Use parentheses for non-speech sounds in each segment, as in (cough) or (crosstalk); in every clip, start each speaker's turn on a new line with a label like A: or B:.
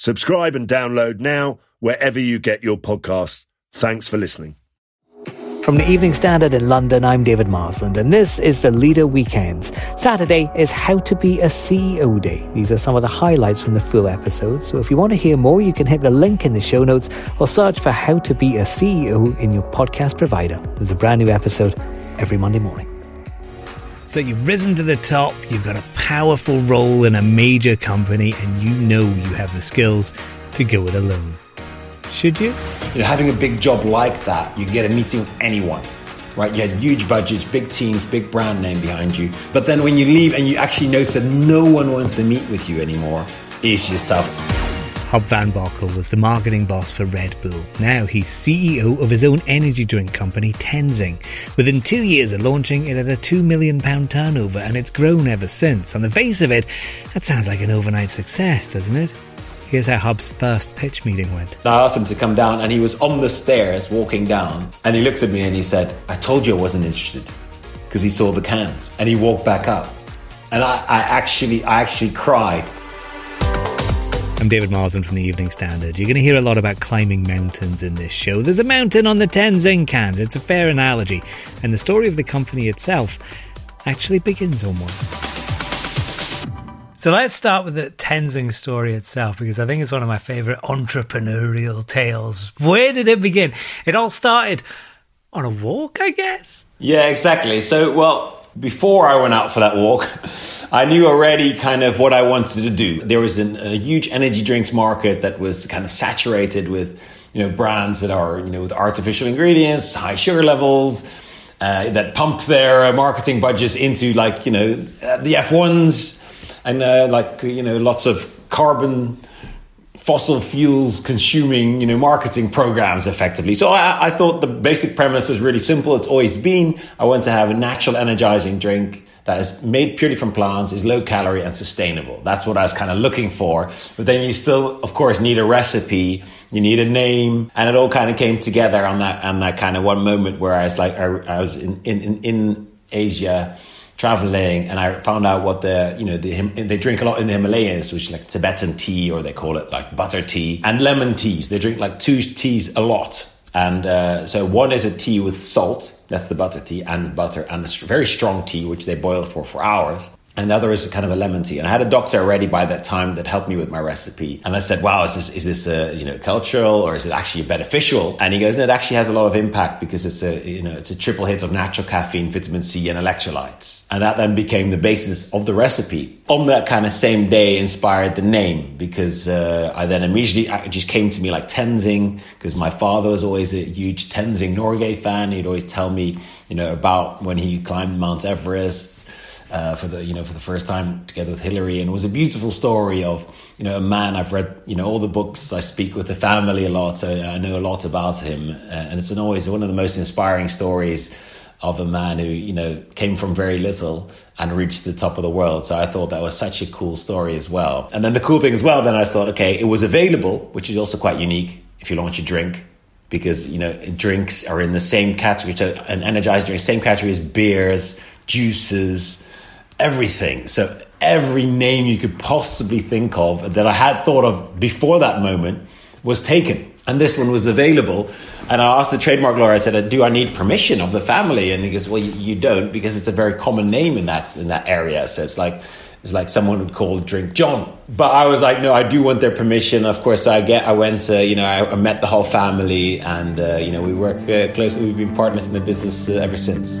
A: Subscribe and download now wherever you get your podcasts. Thanks for listening.
B: From the Evening Standard in London, I'm David Marsland, and this is the Leader Weekends. Saturday is How to Be a CEO Day. These are some of the highlights from the full episode. So if you want to hear more, you can hit the link in the show notes or search for How to Be a CEO in your podcast provider. There's a brand new episode every Monday morning.
C: So you've risen to the top, you've got a powerful role in a major company, and you know you have the skills to go it alone. Should you?
D: You know, having a big job like that, you get a meeting with anyone, right? You had huge budgets, big teams, big brand name behind you. But then when you leave and you actually notice that no one wants to meet with you anymore, it's just
C: Huib van Bockel was the marketing boss for Red Bull. Now he's CEO of his own energy drink company, Tenzing. Within two years of launching, it had a £2 million turnover and it's grown ever since. On the face of it, that sounds like an overnight success, doesn't it? Here's how Huib's first pitch meeting went.
D: I asked him to come down, and he was on the stairs walking down. And he looked at me and he said, I told you I wasn't interested because he saw the cans. And he walked back up. And I, I actually, I actually cried.
C: I'm David Marsland from the Evening Standard. You're going to hear a lot about climbing mountains in this show. There's a mountain on the Tenzing cans. It's a fair analogy. And the story of the company itself actually begins on one. So let's start with the Tenzing story itself because I think it's one of my favorite entrepreneurial tales. Where did it begin? It all started on a walk, I guess.
D: Yeah, exactly. So, well, before I went out for that walk, (laughs) I knew already kind of what I wanted to do. There was an, a huge energy drinks market that was kind of saturated with, you know, brands that are, you know, with artificial ingredients, high sugar levels, uh, that pump their marketing budgets into like, you know, uh, the F1s and uh, like you know lots of carbon fossil fuels consuming you know marketing programs effectively. So I, I, thought the basic premise was really simple. It's always been i want to have a natural energizing drink that is made purely from plants is low calorie and sustainable. That's what i was kind of looking for. But then you still of course need a recipe you need a name and it all kind of came together on that on that kind of one moment where i was like i, I was in, in, in asia traveling and I found out what the, you know, the, they drink a lot in the Himalayas, which is like Tibetan tea or they call it like butter tea and lemon teas. They drink like two teas a lot. And uh, so one is a tea with salt, that's the butter tea, and butter, and a very strong tea, which they boil for for hours. Another is kind of a lemon tea. And I had a doctor already by that time that helped me with my recipe. And I said, wow, is this, is this a, you know, cultural or is it actually beneficial? And he goes, no, it actually has a lot of impact because it's a, you know, it's a triple hit of natural caffeine, vitamin C and electrolytes. And that then became the basis of the recipe. On that kind of same day inspired the name because uh, I then immediately, it just came to me like Tenzing because my father was always a huge Tenzing Norgay fan. He'd always tell me, you know, about when he climbed Mount Everest uh, for the you know for the first time together with Hillary, and it was a beautiful story of you know a man. I've read you know all the books. I speak with the family a lot, so I know a lot about him, uh, and it's always one of the most inspiring stories of a man who you know came from very little and reached the top of the world. So I thought that was such a cool story as well. And then the cool thing as well, then I thought, okay, it was available, which is also quite unique if you launch a drink because you know drinks are in the same category, an energized drink, same category as beers, juices everything. So every name you could possibly think of that I had thought of before that moment was taken. And this one was available. And I asked the trademark lawyer, I said, do I need permission of the family? And he goes, well, you, don't because it's a very common name in that, in that area. So it's like, it's like someone would call drink John. But I was like, no, I do want their permission. Of course, I get. I went to, you know, I, I met the whole family, and uh, you know, we work uh, closely. We've been partners in the business uh, ever since.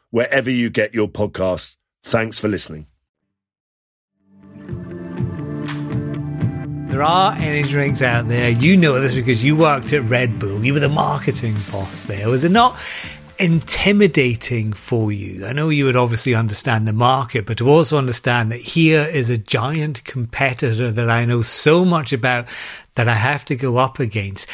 A: wherever you get your podcasts. Thanks for listening.
C: There are energy drinks out there. You know this because you worked at Red Bull. You were the marketing boss there. Was it not intimidating for you? I know you would obviously understand the market, but to also understand that here is a giant competitor that I know so much about that I have to go up against.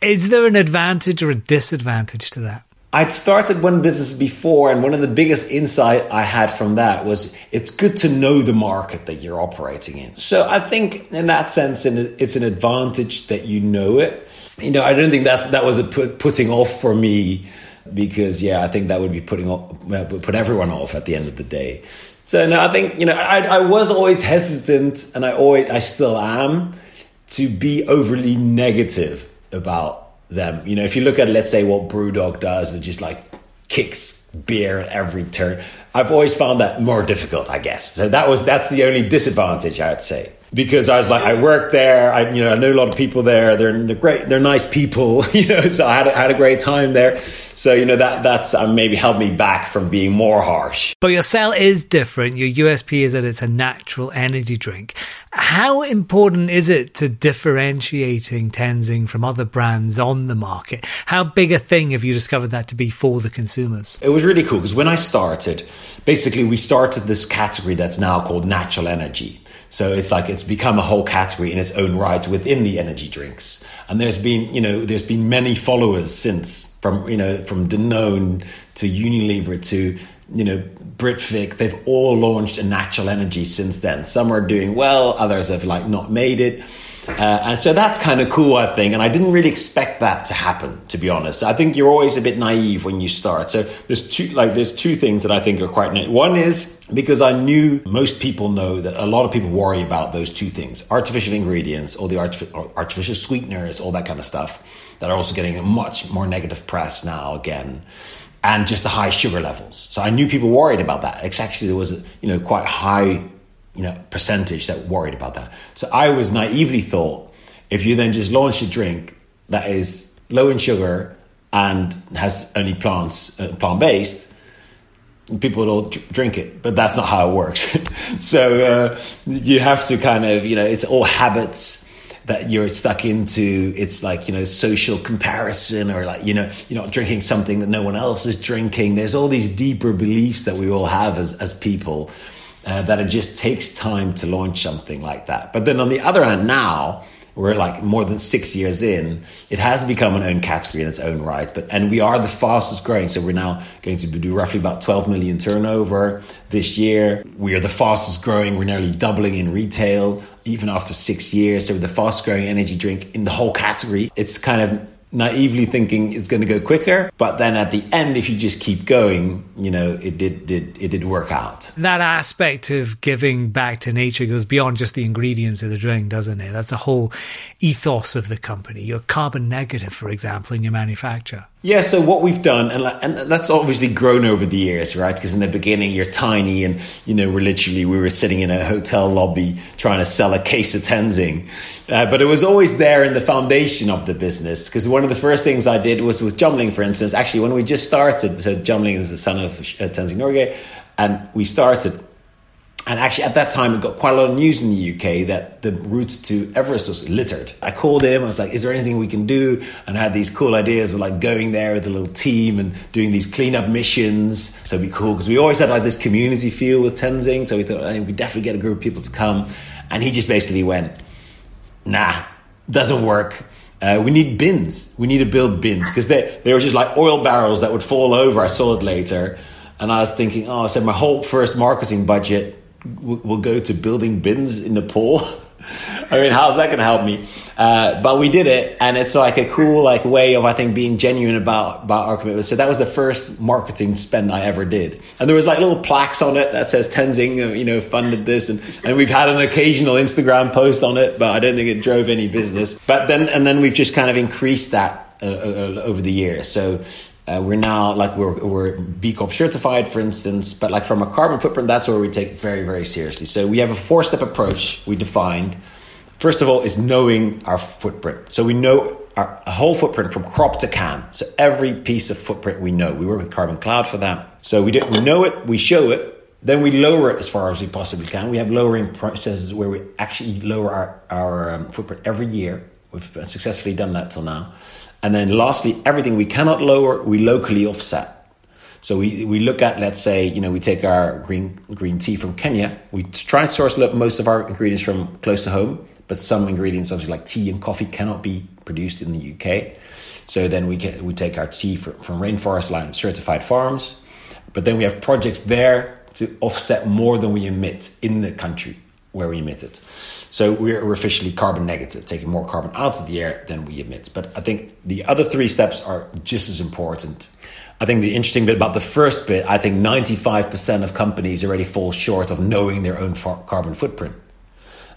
C: Is there an advantage or a disadvantage to that?
D: I'd started one business before, and one of the biggest insight I had from that was it's good to know the market that you're operating in. So I think, in that sense, it's an advantage that you know it. You know, I don't think that's that was a put, putting off for me because, yeah, I think that would be putting off, put everyone off at the end of the day. So no, I think you know I, I was always hesitant, and I always I still am to be overly negative about them. You know, if you look at let's say what BrewDog does, it just like kicks beer at every turn. I've always found that more difficult, I guess. So that was that's the only disadvantage I'd say because I was like, I worked there. I, you know, I know a lot of people there. They're, they're great. They're nice people, (laughs) you know, so I had, I had a great time there. So, you know, that, that's uh, maybe held me back from being more harsh.
C: But your sell is different. Your USP is that it's a natural energy drink. How important is it to differentiating Tenzing from other brands on the market? How big a thing have you discovered that to be for the consumers?
D: It was really cool because when I started, basically we started this category that's now called natural energy. So it's like it's become a whole category in its own right within the energy drinks. And there's been, you know, there's been many followers since from, you know, from Danone to Unilever to, you know, Britvic. They've all launched a natural energy since then. Some are doing well, others have like not made it. Uh, and so that's kind of cool, I think. And I didn't really expect that to happen, to be honest. I think you're always a bit naive when you start. So there's two, like, there's two things that I think are quite neat. One is because I knew most people know that a lot of people worry about those two things: artificial ingredients, all the artificial sweeteners, all that kind of stuff, that are also getting a much more negative press now again and just the high sugar levels. So I knew people worried about that. It's actually there was a you know quite high you know percentage that worried about that. So I was naively thought if you then just launch a drink that is low in sugar and has only plants uh, plant based, people will drink it. But that's not how it works. (laughs) so uh, you have to kind of you know it's all habits that you're stuck into it's like you know social comparison or like you know you're not drinking something that no one else is drinking there's all these deeper beliefs that we all have as, as people uh, that it just takes time to launch something like that. But then on the other hand, now we're like more than six years in, it has become an own category in its own right. But and we are the fastest growing, so we're now going to do roughly about 12 million turnover this year. We are the fastest growing. We're nearly doubling in retail, even after six years. So the fastest growing energy drink in the whole category. It's kind of naively thinking it's going to go quicker but then at the end if you just keep going you know it did did it did work out.
C: That aspect of giving back to nature goes beyond just the ingredients of the drink doesn't it? That's a whole ethos of the company. You're carbon negative for example in your manufacture
D: Yeah, so what we've done, and, and that's obviously grown over the years, right? Because in the beginning you're tiny, and you know, we're literally we were sitting in a hotel lobby trying to sell a case of Tenzing, uh, but it was always there in the foundation of the business. Because one of the first things I did was with Jamling, for instance. Actually, when we just started, so is the son of uh, Tenzing Norgay, and we started and actually, at that time, it got quite a lot of news in the UK that the route to Everest was littered. I called him. I was like, "Is there anything we can do?" And I had these cool ideas of like going there with a little team and doing these cleanup missions. So it'd be cool because we always had like this community feel with Tenzing. So we thought hey, we definitely get a group of people to come. And he just basically went, "Nah, doesn't work." Uh, we need bins. We need to build bins because they, they were just like oil barrels that would fall over. I saw it later. And I was thinking, oh, I said my whole first marketing budget will go to building bins in Nepal. (laughs) I mean, how's that going to help me? Uh, but we did it, and it's like a cool like way of I think being genuine about about our commitment. So that was the first marketing spend I ever did, and there was like little plaques on it that says Tenzing, uh, you know, funded this, and and we've had an occasional Instagram post on it, but I don't think it drove any business. But then and then we've just kind of increased that uh, uh over the years. So uh, we're now like we're, we're B Corp certified, for instance, but like from a carbon footprint, that's where we take very, very seriously. So we have a four step approach we defined. First of all, is knowing our footprint. So we know our whole footprint from crop to can. So every piece of footprint we know. We work with Carbon Cloud for that. So we, do, we know it, we show it, then we lower it as far as we possibly can. We have lowering processes where we actually lower our, our um, footprint every year. We've successfully done that till now. And then lastly, everything we cannot lower, we locally offset. So we, we look at, let's say, you know, we take our green green tea from Kenya. We try and source most of our ingredients from close to home, but some ingredients, obviously like tea and coffee, cannot be produced in the UK. So then we we take our tea from, from Rainforest Alliance certified farms, but then we have projects there to offset more than we emit in the country where we emit it. So we're, officially carbon negative, taking more carbon out of the air than we emit. But I think the other three steps are just as important. I think the interesting bit about the first bit, I think 95% of companies already fall short of knowing their own carbon footprint.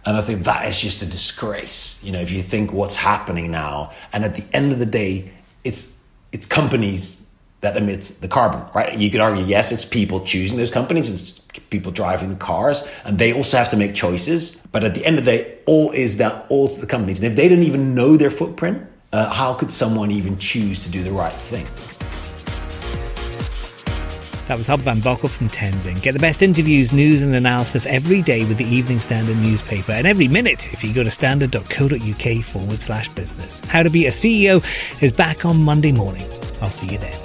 D: And I think that is just a disgrace. You know, if you think what's happening now, and at the end of the day, it's it's companies that emits the carbon, right? You could argue, yes, it's people choosing those companies, it's people driving the cars, and they also have to make choices. But at the end of the day, all is that all to the companies. And if they don't even know their footprint, uh, how could someone even choose to do the right thing?
C: That was Huib van Bockel from Tenzing. Get the best interviews, news, and analysis every day with the Evening Standard newspaper, and every minute if you go to standard.co.uk forward slash business. How to be a CEO is back on Monday morning. I'll see you then.